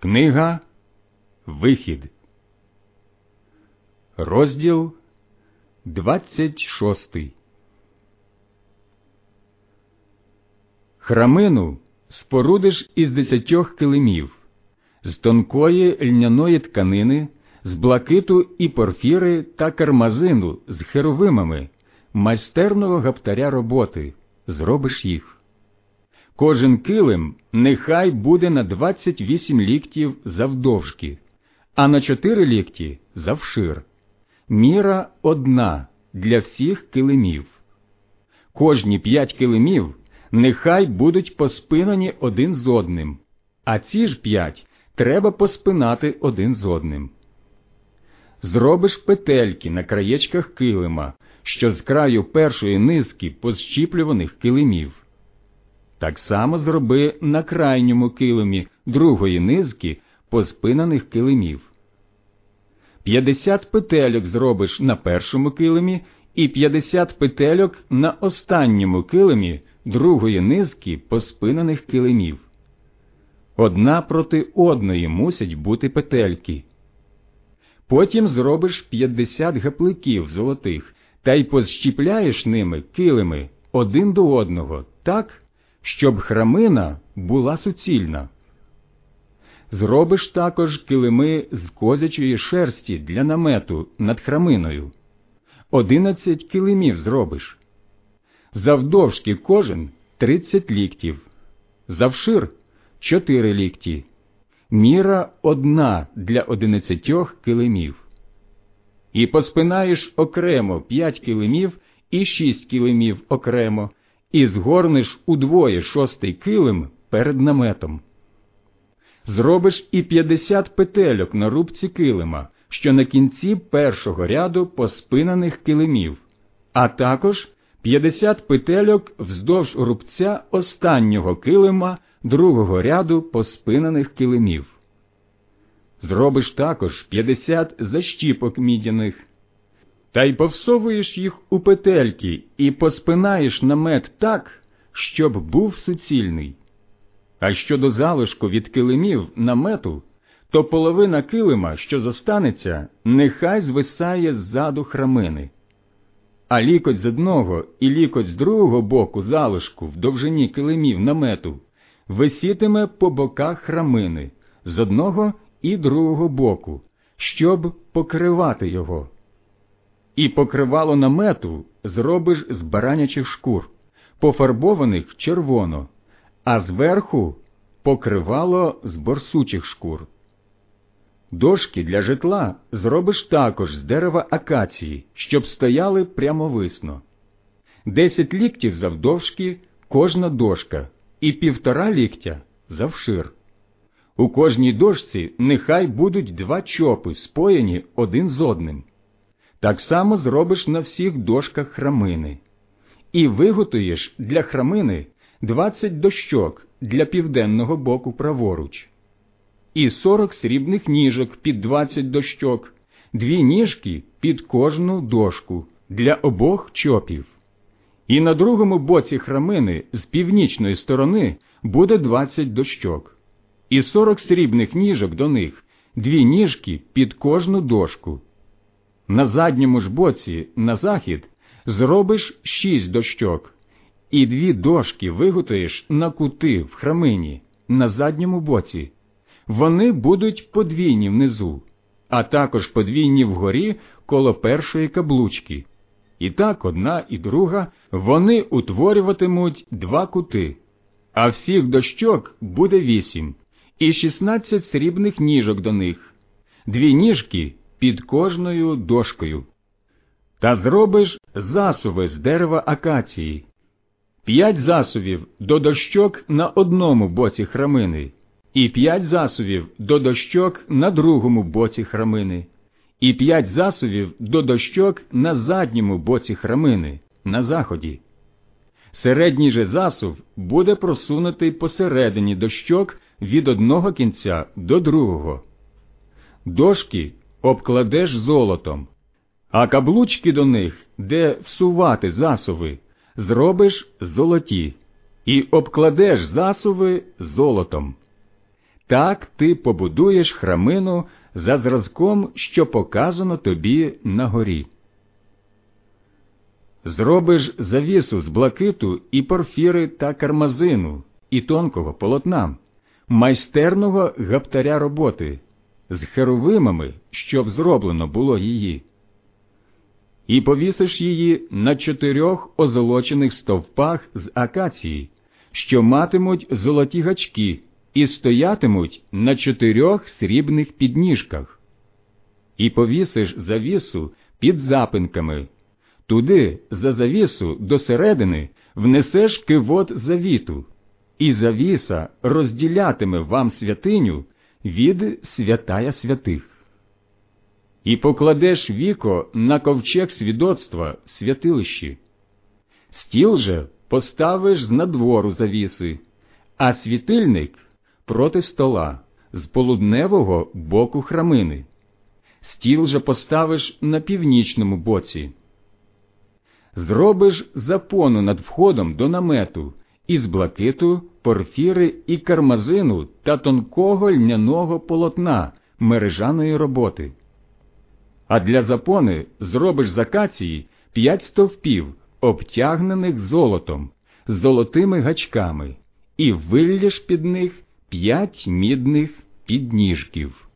Книга Вихід, розділ 26 Храмину спорудиш із десятьох килимів, з тонкої льняної тканини, з блакиту і порфіри та кармазину з херовимами, майстерного гаптаря роботи, зробиш їх. Кожен килим нехай буде на 28 ліктів завдовжки, а на 4 лікті завшир. Міра одна для всіх килимів. Кожні п'ять килимів нехай будуть поспинані один з одним, а ці ж п'ять треба поспинати один з одним. Зробиш петельки на краєчках килима, що з краю першої низки позщіплюваних килимів. Так само зроби на крайньому килимі другої низки поспинаних килимів. П'ятдесят петельок зробиш на першому килимі і п'ятдесят петельок на останньому килимі другої низки поспинаних килимів. Одна проти одної мусять бути петельки. Потім зробиш п'ятдесят гапликів золотих та й позщіпляєш ними килими один до одного так, щоб храмина була суцільна. Зробиш також килими з козячої шерсті для намету над храминою. Одинадцять килимів зробиш. Завдовжки кожен тридцять ліктів, завшир чотири лікті, міра одна для одинадцятьох килимів. І поспинаєш окремо п'ять килимів і шість килимів окремо, і згорнеш удвоє шостий килим перед наметом. Зробиш і п'ятдесят петельок на рубці килима, що на кінці першого ряду поспинаних килимів, а також п'ятдесят петельок вздовж рубця останнього килима другого ряду поспинаних килимів. Зробиш також п'ятдесят защіпок мідяних, та й повсовуєш їх у петельки і поспинаєш намет так, щоб був суцільний. А щодо залишку від килимів намету, то половина килима, що зостанеться, нехай звисає ззаду храмини. А лікоть з одного і лікоть з другого боку залишку в довжині килимів намету висітиме по боках храмини з одного і другого боку, щоб покривати його. І покривало намету зробиш з баранячих шкур, пофарбованих червоно, а зверху покривало з борсучих шкур. Дошки для житла зробиш також з дерева акації, щоб стояли прямовисно. Десять ліктів завдовжки кожна дошка, і півтора ліктя завшир. У кожній дошці нехай будуть два чопи, споєні один з одним. Так само зробиш на всіх дошках храмини. І виготуєш для храмини двадцять дощок для південного боку праворуч, і сорок срібних ніжок під двадцять дощок, дві ніжки під кожну дошку для обох чопів. І на другому боці храмини з північної сторони буде двадцять дощок, і сорок срібних ніжок до них, дві ніжки під кожну дошку. На задньому ж боці, на захід, зробиш шість дощок, і дві дошки виготуєш на кути в храмині, на задньому боці. Вони будуть подвійні внизу, а також подвійні вгорі коло першої каблучки. І так одна і друга вони утворюватимуть два кути, а всіх дощок буде вісім, і шістнадцять срібних ніжок до них, дві ніжки під кожною дошкою. Та зробиш засуви з дерева акації, п'ять засувів до дощок на одному боці храмини, і п'ять засувів до дощок на другому боці храмини, і п'ять засувів до дощок на задньому боці храмини, на заході. Середній же засув буде просунутий посередині дощок від одного кінця до другого. Дошки обкладеш золотом, а каблучки до них, де всувати засуви, зробиш золоті, і обкладеш засуви золотом. так ти побудуєш храмину за зразком, що показано тобі на горі. Зробиш завісу з блакиту і порфіри та кармазину, і тонкого полотна, майстерного гаптаря роботи, з херовимами, щоб зроблено було її. І повісиш її на чотирьох озолочених стовпах з акації, що матимуть золоті гачки і стоятимуть на чотирьох срібних підніжках. І повісиш завісу під запинками. Туди, за завісу, до середини, внесеш кивот завіту, і завіса розділятиме вам святиню від святая святих. І покладеш віко на ковчег свідоцтва святилищі. Стіл же поставиш з надвору завіси, а світильник проти стола, з полудневого боку храмини. Стіл же поставиш на північному боці. Зробиш запону над входом до намету із блакиту, порфіри і кармазину та тонкого льняного полотна мережаної роботи. А для запони зробиш з акації п'ять стовпів, обтягнених золотом, золотими гачками, і виллєш під них п'ять мідних підніжків.